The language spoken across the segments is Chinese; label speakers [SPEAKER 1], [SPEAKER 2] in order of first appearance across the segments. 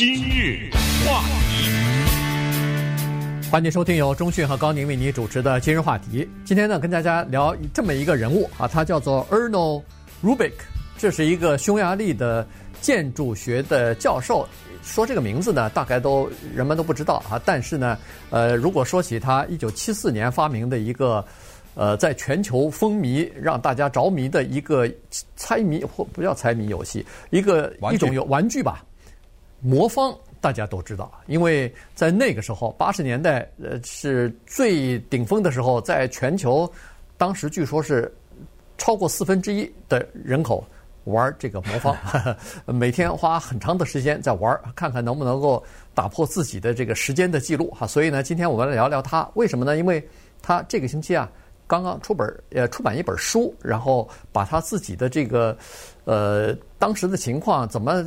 [SPEAKER 1] 今日话题，
[SPEAKER 2] 欢迎收听由中讯和高宁为你主持的今日话题。今天呢，跟大家聊这么一个人物啊，他叫做 Erno Rubik，这是一个匈牙利的建筑学的教授。说这个名字呢，大概都人们都不知道啊。但是呢，呃，如果说起他一九七四年发明的一个。呃，在全球风靡、让大家着迷的一个猜谜或不叫猜谜游戏，一个一种有玩具吧，魔方大家都知道，因为在那个时候八十年代，呃，是最顶峰的时候，在全球，当时据说是超过四分之一的人口玩这个魔方，每天花很长的时间在玩，看看能不能够打破自己的这个时间的记录哈。所以呢，今天我们来聊聊他为什么呢？因为他这个星期啊。刚刚出本呃出版一本书，然后把他自己的这个呃当时的情况，怎么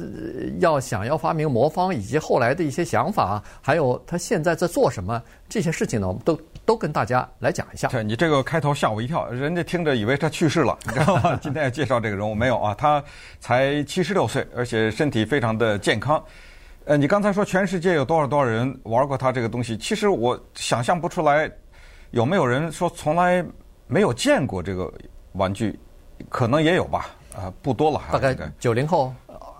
[SPEAKER 2] 要想要发明魔方，以及后来的一些想法，还有他现在在做什么这些事情呢？我们都都跟大家来讲一下。
[SPEAKER 3] 对，你这个开头吓我一跳，人家听着以为他去世了，你知道吗？今天要介绍这个人物没有啊？他才七十六岁，而且身体非常的健康。呃，你刚才说全世界有多少多少人玩过他这个东西？其实我想象不出来。有没有人说从来没有见过这个玩具？可能也有吧，啊，不多了。
[SPEAKER 2] 大概九零后，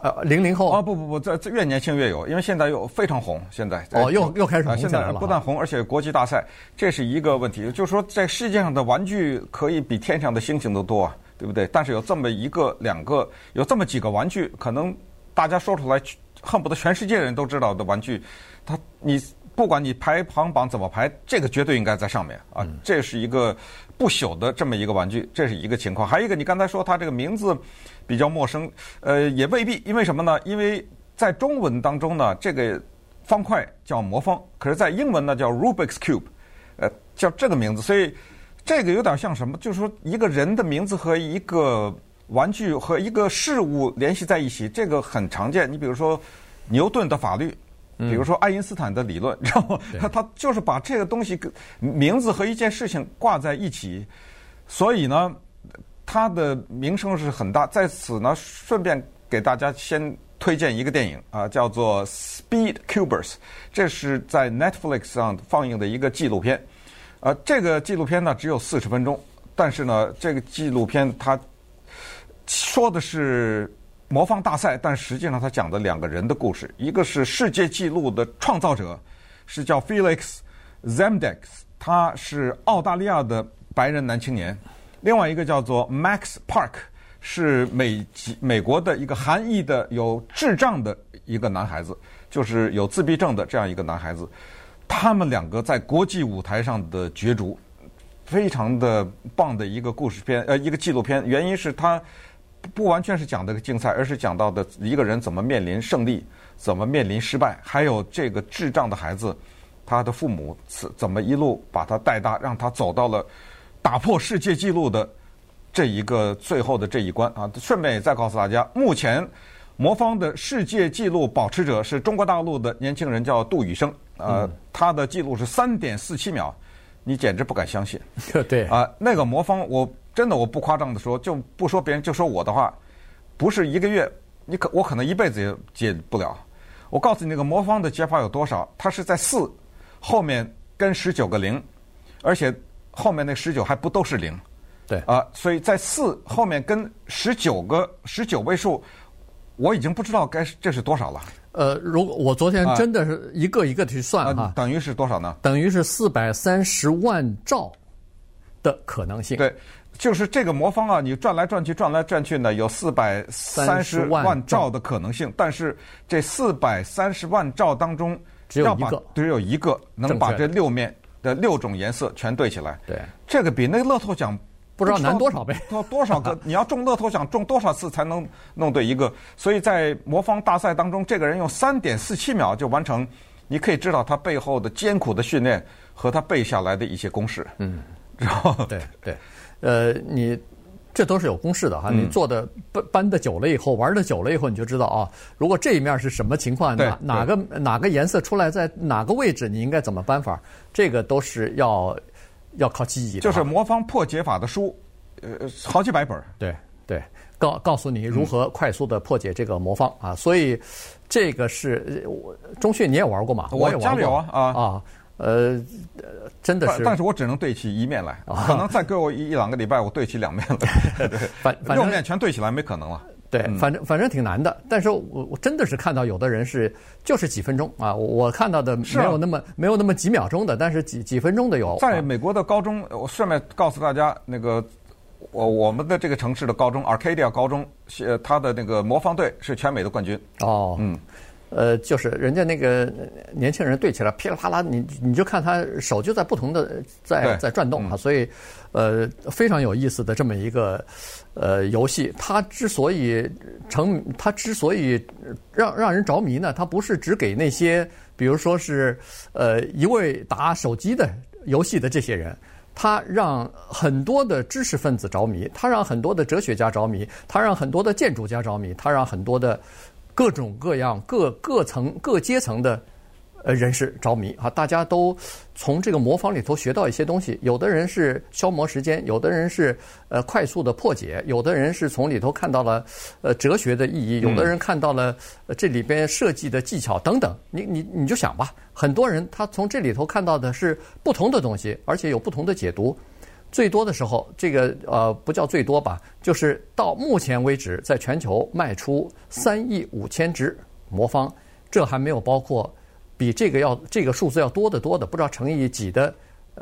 [SPEAKER 2] 呃，零零后
[SPEAKER 3] 啊，不不不，这这越年轻越有，因为现在又非常红。现在
[SPEAKER 2] 哦，又又开始红
[SPEAKER 3] 起来了。现在不但红，而且国际大赛，这是一个问题。就是说，在世界上的玩具可以比天上的星星都多啊，对不对？但是有这么一个、两个，有这么几个玩具，可能大家说出来，恨不得全世界人都知道的玩具，它你。不管你排行榜怎么排，这个绝对应该在上面啊！这是一个不朽的这么一个玩具，这是一个情况。还有一个，你刚才说它这个名字比较陌生，呃，也未必，因为什么呢？因为在中文当中呢，这个方块叫魔方，可是在英文呢叫 Rubik's Cube，呃，叫这个名字，所以这个有点像什么？就是说一个人的名字和一个玩具和一个事物联系在一起，这个很常见。你比如说牛顿的法律。比如说爱因斯坦的理论，然后他他就是把这个东西跟名字和一件事情挂在一起，所以呢，他的名声是很大。在此呢，顺便给大家先推荐一个电影啊，叫做《Speed Cubers》，这是在 Netflix 上放映的一个纪录片。呃，这个纪录片呢只有四十分钟，但是呢，这个纪录片它说的是。魔方大赛，但实际上他讲的两个人的故事，一个是世界纪录的创造者，是叫 Felix Zemdegs，他是澳大利亚的白人男青年；另外一个叫做 Max Park，是美籍美国的一个韩裔的有智障的一个男孩子，就是有自闭症的这样一个男孩子。他们两个在国际舞台上的角逐，非常的棒的一个故事片，呃，一个纪录片。原因是他。不完全是讲这个竞赛，而是讲到的一个人怎么面临胜利，怎么面临失败，还有这个智障的孩子，他的父母怎怎么一路把他带大，让他走到了打破世界纪录的这一个最后的这一关啊！顺便也再告诉大家，目前魔方的世界纪录保持者是中国大陆的年轻人，叫杜宇生，呃，他的记录是三点四七秒，你简直不敢相信。
[SPEAKER 2] 对
[SPEAKER 3] 啊，那个魔方我。真的，我不夸张的说，就不说别人，就说我的话，不是一个月，你可我可能一辈子也解不了。我告诉你，那个魔方的解法有多少？它是在四后面跟十九个零，而且后面那十九还不都是零。
[SPEAKER 2] 对
[SPEAKER 3] 啊，所以在四后面跟十九个十九位数，我已经不知道该这是多少了。
[SPEAKER 2] 呃，如果我昨天真的是一个一个去算哈，
[SPEAKER 3] 啊，等于是多少呢？
[SPEAKER 2] 等于是四百三十万兆的可能性。
[SPEAKER 3] 对。就是这个魔方啊，你转来转去，转来转去呢，有四百三十万兆的可能性。但是这四百三十万兆当中，
[SPEAKER 2] 只有一个，
[SPEAKER 3] 只有一个能把这六面的六种颜色全对起来。
[SPEAKER 2] 对，
[SPEAKER 3] 这个比那个乐透奖
[SPEAKER 2] 不知道难多少倍，
[SPEAKER 3] 多多少个？你要中乐透奖中多少次才能弄对一个？所以在魔方大赛当中，这个人用三点四七秒就完成。你可以知道他背后的艰苦的训练和他背下来的一些公式。
[SPEAKER 2] 嗯，
[SPEAKER 3] 然后
[SPEAKER 2] 对对。呃，你这都是有公式的哈。你做的搬搬的久了以后，玩的久了以后，你就知道啊。如果这一面是什么情况，哪哪个哪个颜色出来在哪个位置，你应该怎么搬法？这个都是要要靠记忆的。
[SPEAKER 3] 就是魔方破解法的书，呃，好几百本。
[SPEAKER 2] 对对，告告诉你如何快速的破解这个魔方啊。所以这个是我中迅你也玩过吗？
[SPEAKER 3] 我
[SPEAKER 2] 也玩过
[SPEAKER 3] 啊啊
[SPEAKER 2] 啊。呃，真的是，
[SPEAKER 3] 但是我只能对起一面来，可能再给我一一两个礼拜，我对起两面来。对，
[SPEAKER 2] 反 反正
[SPEAKER 3] 六面全对起来没可能了。
[SPEAKER 2] 对，反正反正挺难的。但是我我真的是看到有的人是就是几分钟啊，我看到的没有那么没有那么几秒钟的，但是几几分钟的有。
[SPEAKER 3] 在美国的高中，我顺便告诉大家，那个我我们的这个城市的高中，Arcadia 高中，呃，他的那个魔方队是全美的冠军。
[SPEAKER 2] 哦，嗯。呃，就是人家那个年轻人对起来噼里啪啦，你你就看他手就在不同的在在转动啊，所以呃非常有意思的这么一个呃游戏。它之所以成，它之所以让让人着迷呢，它不是只给那些比如说是呃一味打手机的游戏的这些人，它让很多的知识分子着迷，它让很多的哲学家着迷，它让很多的建筑家着迷，它让很多的。各种各样、各各层、各阶层的呃人士着迷啊！大家都从这个魔方里头学到一些东西。有的人是消磨时间，有的人是呃快速的破解，有的人是从里头看到了呃哲学的意义，有的人看到了这里边设计的技巧等等。你你你就想吧，很多人他从这里头看到的是不同的东西，而且有不同的解读。最多的时候，这个呃不叫最多吧，就是到目前为止，在全球卖出三亿五千只魔方，这还没有包括比这个要这个数字要多得多的，不知道乘以几的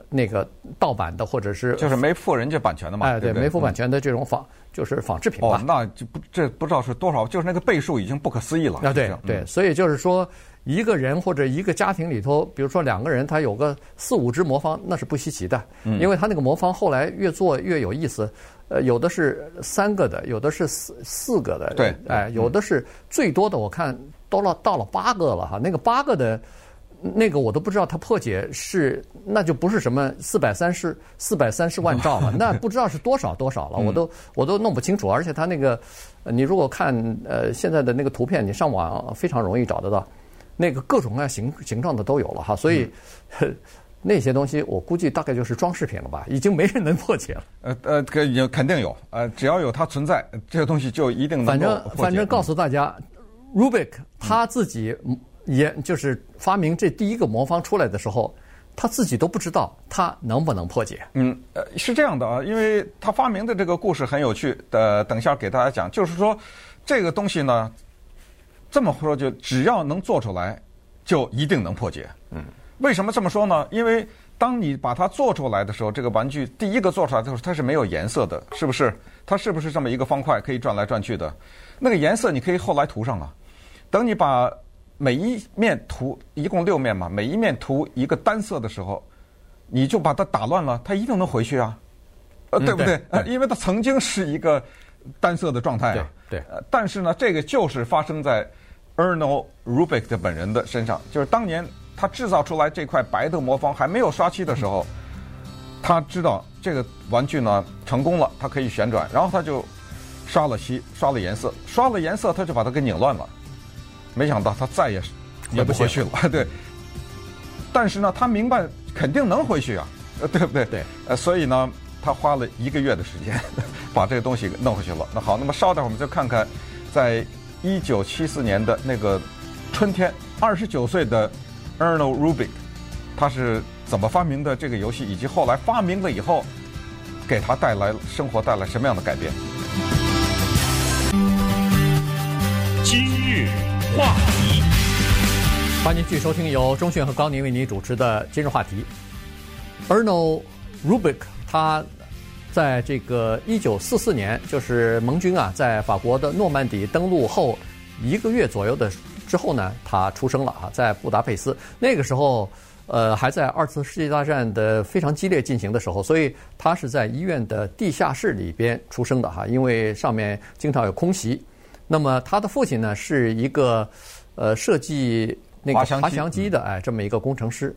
[SPEAKER 2] 那个盗版的或者是
[SPEAKER 3] 就是没付人家版权的嘛？
[SPEAKER 2] 哎，
[SPEAKER 3] 对，
[SPEAKER 2] 没付版权的这种仿、嗯、就是仿制品吧？
[SPEAKER 3] 哦，那就不这不知道是多少，就是那个倍数已经不可思议了。
[SPEAKER 2] 啊，对对，所以就是说。一个人或者一个家庭里头，比如说两个人，他有个四五只魔方，那是不稀奇的。嗯，因为他那个魔方后来越做越有意思，呃，有的是三个的，有的是四四个的，
[SPEAKER 3] 对，
[SPEAKER 2] 哎，有的是最多的，我看都了到了八个了哈。那个八个的，那个我都不知道他破解是，那就不是什么四百三十四百三十万兆了，那不知道是多少多少了，我都我都弄不清楚。而且他那个，你如果看呃现在的那个图片，你上网非常容易找得到。那个各种各样形形状的都有了哈，所以、嗯、那些东西我估计大概就是装饰品了吧，已经没人能破解了。
[SPEAKER 3] 呃呃，肯肯定有，呃，只要有它存在，这个东西就一定能破解。
[SPEAKER 2] 反正反正告诉大家、嗯、，Rubik 他自己也就是发明这第一个魔方出来的时候，他自己都不知道他能不能破解。
[SPEAKER 3] 嗯，呃，是这样的啊，因为他发明的这个故事很有趣的，等一下给大家讲，就是说这个东西呢。这么说，就只要能做出来，就一定能破解。嗯，为什么这么说呢？因为当你把它做出来的时候，这个玩具第一个做出来的时候，它是没有颜色的，是不是？它是不是这么一个方块可以转来转去的？那个颜色你可以后来涂上啊。等你把每一面涂，一共六面嘛，每一面涂一个单色的时候，你就把它打乱了，它一定能回去啊。呃，对不对？呃，因为它曾经是一个单色的状态啊。
[SPEAKER 2] 对。对。
[SPEAKER 3] 呃，但是呢，这个就是发生在。Erno Rubik 的本人的身上，就是当年他制造出来这块白的魔方还没有刷漆的时候，他知道这个玩具呢成功了，它可以旋转，然后他就刷了漆，刷了颜色，刷了颜色，他就把它给拧乱了。没想到他再也也不回去了，对。但是呢，他明白肯定能回去啊，呃，对不对？
[SPEAKER 2] 对。
[SPEAKER 3] 呃，所以呢，他花了一个月的时间 把这个东西给弄回去了。那好，那么稍等，我们就看看在。一九七四年的那个春天，二十九岁的 Erno Rubik，他是怎么发明的这个游戏，以及后来发明了以后，给他带来生活带来什么样的改变？
[SPEAKER 1] 今日话题，
[SPEAKER 2] 欢迎继续收听由钟迅和高宁为您主持的今日话题。Erno Rubik，他。在这个一九四四年，就是盟军啊，在法国的诺曼底登陆后一个月左右的之后呢，他出生了啊，在布达佩斯。那个时候，呃，还在二次世界大战的非常激烈进行的时候，所以他是在医院的地下室里边出生的哈，因为上面经常有空袭。那么他的父亲呢，是一个呃设计那个滑翔机的哎这么一个工程师。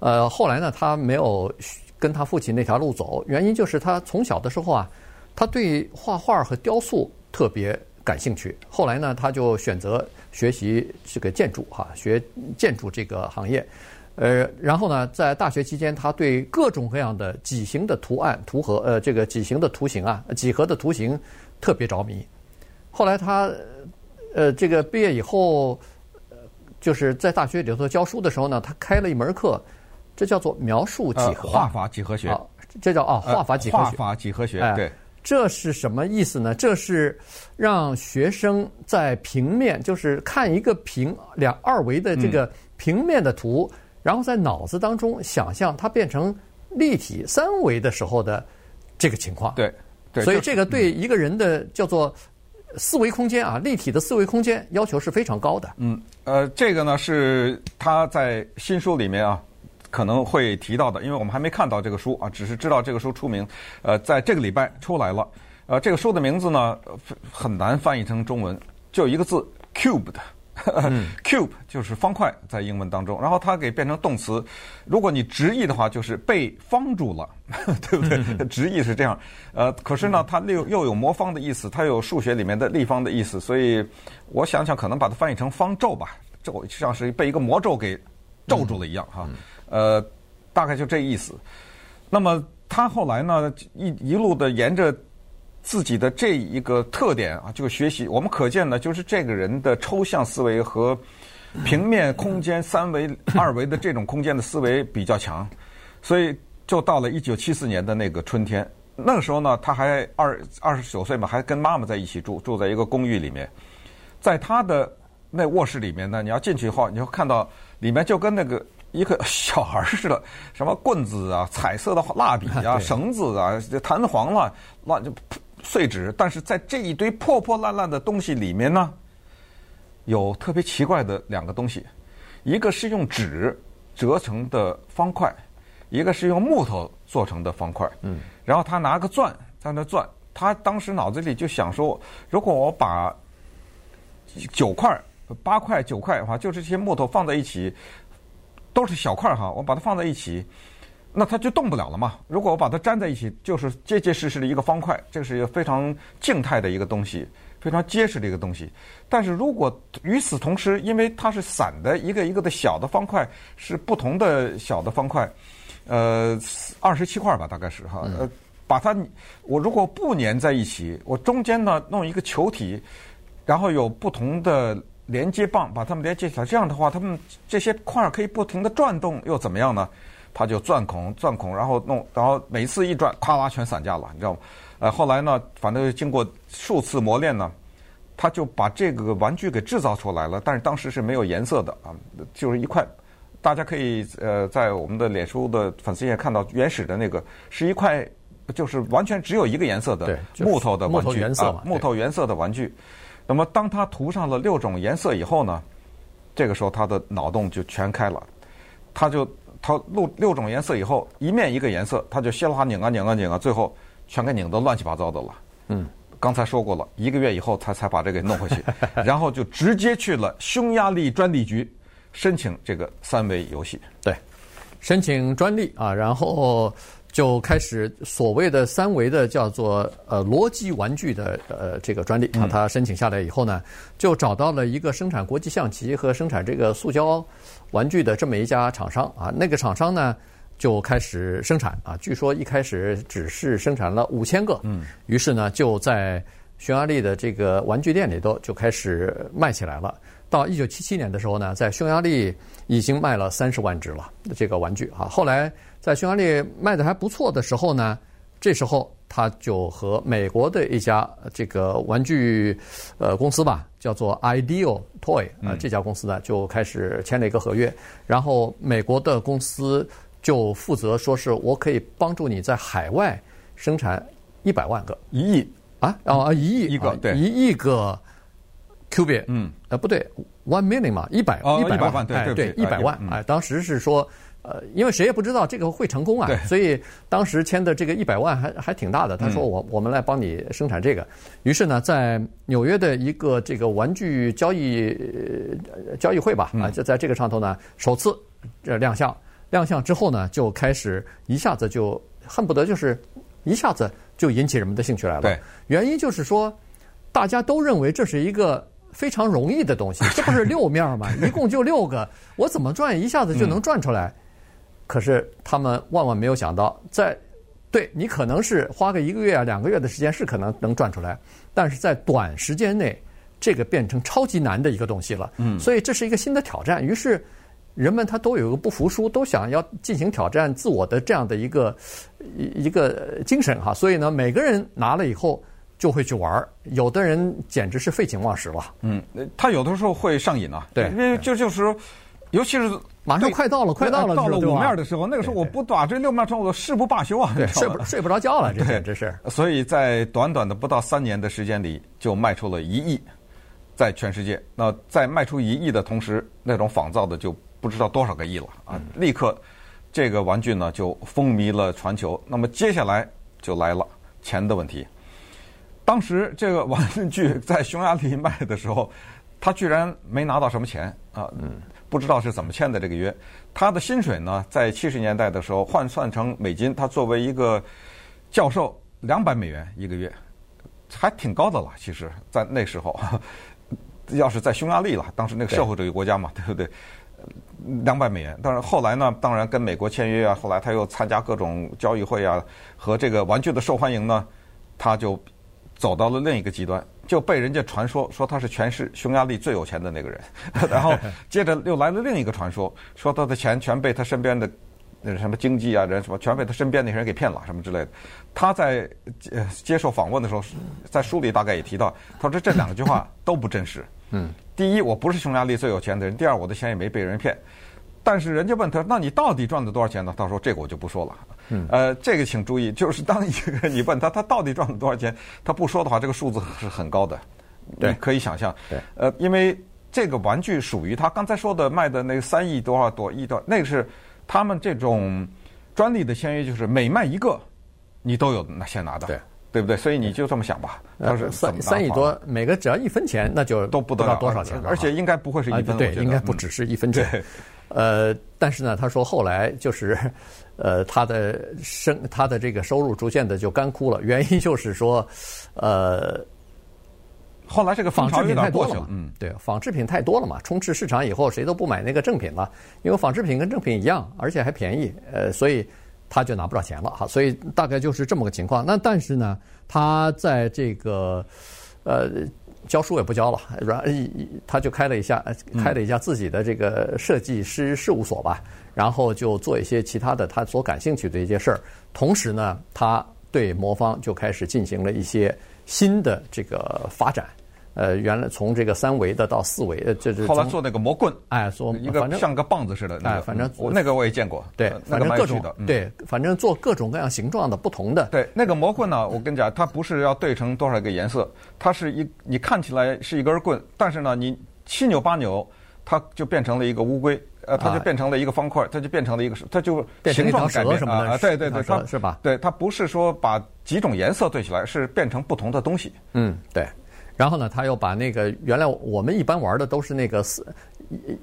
[SPEAKER 2] 呃，后来呢，他没有。跟他父亲那条路走，原因就是他从小的时候啊，他对画画和雕塑特别感兴趣。后来呢，他就选择学习这个建筑哈，学建筑这个行业。呃，然后呢，在大学期间，他对各种各样的几何的图案、图和呃这个几何的图形啊、几何的图形特别着迷。后来他呃这个毕业以后，就是在大学里头教书的时候呢，他开了一门课，这叫做描述几何，
[SPEAKER 3] 画法几何学，
[SPEAKER 2] 这叫啊画法几何学，
[SPEAKER 3] 画法几何学，对。
[SPEAKER 2] 这是什么意思呢？这是让学生在平面，就是看一个平两二维的这个平面的图，嗯、然后在脑子当中想象它变成立体三维的时候的这个情况。
[SPEAKER 3] 对，对，
[SPEAKER 2] 所以这个对一个人的叫做思维空间啊，立体的思维空间要求是非常高的。
[SPEAKER 3] 嗯，呃，这个呢是他在新书里面啊。可能会提到的，因为我们还没看到这个书啊，只是知道这个书出名。呃，在这个礼拜出来了。呃，这个书的名字呢很难翻译成中文，就一个字 “cube” 的。嗯、cube 就是方块，在英文当中。然后它给变成动词，如果你直译的话，就是被方住了，对不对？直译是这样。呃，可是呢，它又又有魔方的意思，它有数学里面的立方的意思，所以我想想，可能把它翻译成方咒吧，咒像是被一个魔咒给咒住了一样哈。嗯呃，大概就这意思。那么他后来呢，一一路的沿着自己的这一个特点啊，就学习。我们可见呢，就是这个人的抽象思维和平面空间、三维、二维的这种空间的思维比较强。所以就到了一九七四年的那个春天，那个时候呢，他还二二十九岁嘛，还跟妈妈在一起住，住在一个公寓里面。在他的那卧室里面呢，你要进去以后，你就看到里面就跟那个。一个小孩似的，什么棍子啊、彩色的蜡笔啊、绳子啊、弹簧了、啊，乱就碎纸。但是在这一堆破破烂烂的东西里面呢，有特别奇怪的两个东西，一个是用纸折成的方块，一个是用木头做成的方块。嗯，然后他拿个钻在那钻，他当时脑子里就想说，如果我把九块、八块、九块的话，就这些木头放在一起。都是小块儿哈，我把它放在一起，那它就动不了了嘛。如果我把它粘在一起，就是结结实实的一个方块，这个是一个非常静态的一个东西，非常结实的一个东西。但是如果与此同时，因为它是散的，一个一个的小的方块是不同的小的方块，呃，二十七块吧，大概是哈，呃，把它我如果不粘在一起，我中间呢弄一个球体，然后有不同的。连接棒把它们连接起来，这样的话，它们这些块可以不停地转动，又怎么样呢？它就钻孔钻孔，然后弄，然后每次一转，咔啦全散架了，你知道吗？呃，后来呢，反正经过数次磨练呢，他就把这个玩具给制造出来了。但是当时是没有颜色的啊，就是一块，大家可以呃在我们的脸书的粉丝页看到原始的那个，是一块就是完全只有一个颜色的木头的玩具，啊，木头原色的玩具。那么，当他涂上了六种颜色以后呢，这个时候他的脑洞就全开了。他就他六六种颜色以后，一面一个颜色，他就稀里哗拧啊拧啊拧啊，最后全给拧得乱七八糟的了。嗯，刚才说过了，一个月以后他才把这个给弄回去，然后就直接去了匈牙利专利局申请这个三维游戏。
[SPEAKER 2] 对，申请专利啊，然后。就开始所谓的三维的叫做呃逻辑玩具的呃这个专利啊，他申请下来以后呢，就找到了一个生产国际象棋和生产这个塑胶玩具的这么一家厂商啊，那个厂商呢就开始生产啊，据说一开始只是生产了五千个，嗯，于是呢就在匈牙利的这个玩具店里头就开始卖起来了。到一九七七年的时候呢，在匈牙利已经卖了三十万只了这个玩具啊，后来。在匈牙利卖的还不错的时候呢，这时候他就和美国的一家这个玩具呃公司吧，叫做 Ideal Toy 啊，这家公司呢就开始签了一个合约，然后美国的公司就负责说是我可以帮助你在海外生产一百万个。
[SPEAKER 3] 一亿。
[SPEAKER 2] 啊啊一亿
[SPEAKER 3] 一个对。
[SPEAKER 2] 一亿个 Cubit 嗯呃不对 One Million 嘛一百一百万对对一百万哎当时是说。呃，因为谁也不知道这个会成功啊，所以当时签的这个一百万还还挺大的。他说我我们来帮你生产这个，于是呢，在纽约的一个这个玩具交易交易会吧，啊，就在这个上头呢，首次这亮相，亮相之后呢，就开始一下子就恨不得就是一下子就引起人们的兴趣来了。
[SPEAKER 3] 对，
[SPEAKER 2] 原因就是说，大家都认为这是一个。非常容易的东西，这不是六面吗？一共就六个，我怎么转一下子就能转出来？可是他们万万没有想到，在对你可能是花个一个月啊、两个月的时间是可能能转出来，但是在短时间内，这个变成超级难的一个东西了。嗯，所以这是一个新的挑战。于是人们他都有一个不服输，都想要进行挑战自我的这样的一个一一个精神哈。所以呢，每个人拿了以后就会去玩，有的人简直是废寝忘食了。
[SPEAKER 3] 嗯，他有的时候会上瘾啊。
[SPEAKER 2] 对，
[SPEAKER 3] 因为就就是，尤其是。
[SPEAKER 2] 马上快到了，快到了，
[SPEAKER 3] 到了五面的时候，那个时候我不打这六面窗，我誓不罢休啊！
[SPEAKER 2] 对，睡不睡不着觉了，这简直是。
[SPEAKER 3] 所以在短短的不到三年的时间里，就卖出了一亿，在全世界。那在卖出一亿的同时，那种仿造的就不知道多少个亿了啊！立刻，这个玩具呢就风靡了全球。那么接下来就来了钱的问题。当时这个玩具在匈牙利卖的时候，他居然没拿到什么钱啊！嗯。不知道是怎么签的这个约，他的薪水呢，在七十年代的时候换算成美金，他作为一个教授，两百美元一个月，还挺高的了。其实，在那时候，要是在匈牙利了，当时那个社会主义国家嘛，对，不对？两百美元。但是后来呢，当然跟美国签约啊，后来他又参加各种交易会啊，和这个玩具的受欢迎呢，他就走到了另一个极端。就被人家传说说他是全市匈牙利最有钱的那个人，然后接着又来了另一个传说，说他的钱全被他身边的那什么经济啊人什么全被他身边那些人给骗了什么之类的。他在呃接受访问的时候，在书里大概也提到，他说这两句话都不真实。嗯，第一，我不是匈牙利最有钱的人；第二，我的钱也没被人骗。但是人家问他，那你到底赚了多少钱呢？他说这个我就不说了。嗯，呃，这个请注意，就是当一个你问他他到底赚了多少钱，他不说的话，这个数字是很高的。对，可以想象。
[SPEAKER 2] 对，
[SPEAKER 3] 呃，因为这个玩具属于他刚才说的卖的那个三亿多少多亿多，那个是他们这种专利的签约，就是每卖一个，你都有先拿的。
[SPEAKER 2] 对，
[SPEAKER 3] 对不对？所以你就这么想吧。要是
[SPEAKER 2] 三三亿多，每个只要一分钱，那就
[SPEAKER 3] 都不
[SPEAKER 2] 得了多少钱。
[SPEAKER 3] 而且应该不会是一分，
[SPEAKER 2] 对，应该不只是一分钱。呃，但是呢，他说后来就是，呃，他的生他的这个收入逐渐的就干枯了，原因就是说，呃，
[SPEAKER 3] 后来这个
[SPEAKER 2] 仿制品太多了嘛，
[SPEAKER 3] 嗯，
[SPEAKER 2] 对，仿制品太多了嘛，充斥市场以后，谁都不买那个正品了，因为仿制品跟正品一样，而且还便宜，呃，所以他就拿不着钱了哈，所以大概就是这么个情况。那但是呢，他在这个，呃。教书也不教了，然他就开了一下，开了一家自己的这个设计师事务所吧，然后就做一些其他的他所感兴趣的一些事儿。同时呢，他对魔方就开始进行了一些新的这个发展。呃，原来从这个三维的到四维，呃，这这
[SPEAKER 3] 后来做那个魔棍，
[SPEAKER 2] 哎，做
[SPEAKER 3] 一个像个棒子似的，
[SPEAKER 2] 哎，反正
[SPEAKER 3] 我那个我也见过，
[SPEAKER 2] 对，反正各种的，对，反正做各种各样形状的不同的。
[SPEAKER 3] 对，那个魔棍呢，我跟你讲，它不是要对成多少个颜色，它是一，你看起来是一根棍，但是呢，你七扭八扭，它就变成了一个乌龟，呃，它就变成了一个方块，它就变成了一个，它就形状改变啊，对对对，它
[SPEAKER 2] 是吧？
[SPEAKER 3] 对，它不是说把几种颜色对起来，是变成不同的东西。
[SPEAKER 2] 嗯，对。然后呢，他又把那个原来我们一般玩的都是那个四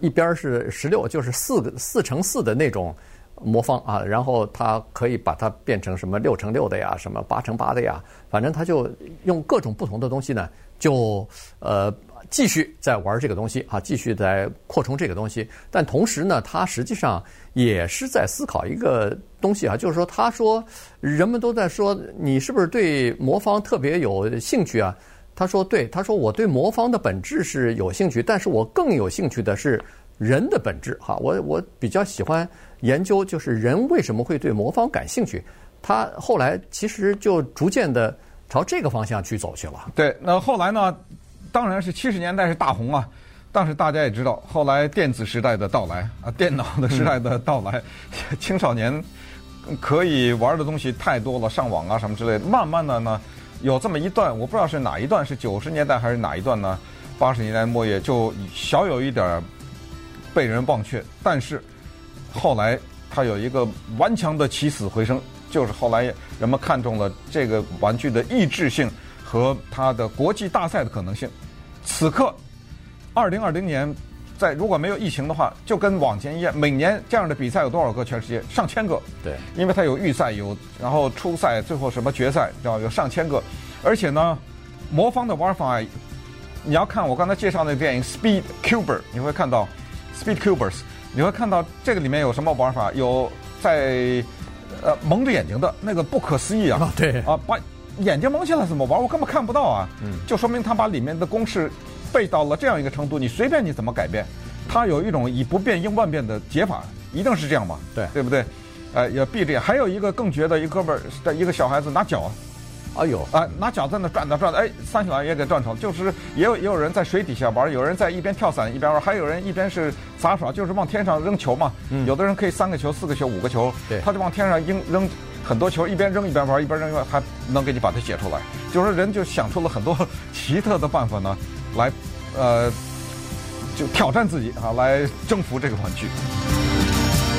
[SPEAKER 2] 一边是十六，就是四个四乘四的那种魔方啊。然后他可以把它变成什么六乘六的呀，什么八乘八的呀。反正他就用各种不同的东西呢，就呃继续在玩这个东西啊，继续在扩充这个东西。但同时呢，他实际上也是在思考一个东西啊，就是说，他说人们都在说你是不是对魔方特别有兴趣啊？他说：“对，他说我对魔方的本质是有兴趣，但是我更有兴趣的是人的本质。哈，我我比较喜欢研究，就是人为什么会对魔方感兴趣。他后来其实就逐渐的朝这个方向去走去了。
[SPEAKER 3] 对，那后来呢？当然是七十年代是大红啊，但是大家也知道，后来电子时代的到来啊，电脑的时代的到来，嗯、青少年可以玩的东西太多了，上网啊什么之类的，慢慢的呢。”有这么一段，我不知道是哪一段，是九十年代还是哪一段呢？八十年代末叶就小有一点被人忘却，但是后来它有一个顽强的起死回生，就是后来人们看中了这个玩具的益智性和它的国际大赛的可能性。此刻，二零二零年。在如果没有疫情的话，就跟往前一样，每年这样的比赛有多少个？全世界上千个。
[SPEAKER 2] 对，
[SPEAKER 3] 因为它有预赛，有然后初赛，最后什么决赛，知道有上千个。而且呢，魔方的玩法，你要看我刚才介绍那个电影《Speed Cuber》，你会看到《Speed Cubers》，你会看到这个里面有什么玩法？有在呃蒙着眼睛的那个不可思议啊！
[SPEAKER 2] 啊对
[SPEAKER 3] 啊，把眼睛蒙起来怎么玩？我根本看不到啊！嗯，就说明他把里面的公式背到了这样一个程度，你随便你怎么改变，它有一种以不变应万变的解法，一定是这样嘛？
[SPEAKER 2] 对，
[SPEAKER 3] 对不对？呃，也闭着眼。还有一个更绝的，一哥们儿的一个小孩子拿脚。
[SPEAKER 2] 哎呦
[SPEAKER 3] 啊，拿脚在那转着转着，哎，三小也给转成，就是也有也有人在水底下玩，有人在一边跳伞一边玩，还有人一边是杂耍，就是往天上扔球嘛。嗯。有的人可以三个球、四个球、五个球，他就往天上扔扔很多球，一边扔一边玩，一边扔一边还能给你把它解出来。就是人就想出了很多 奇特的办法呢，来，呃，就挑战自己啊，来征服这个玩具。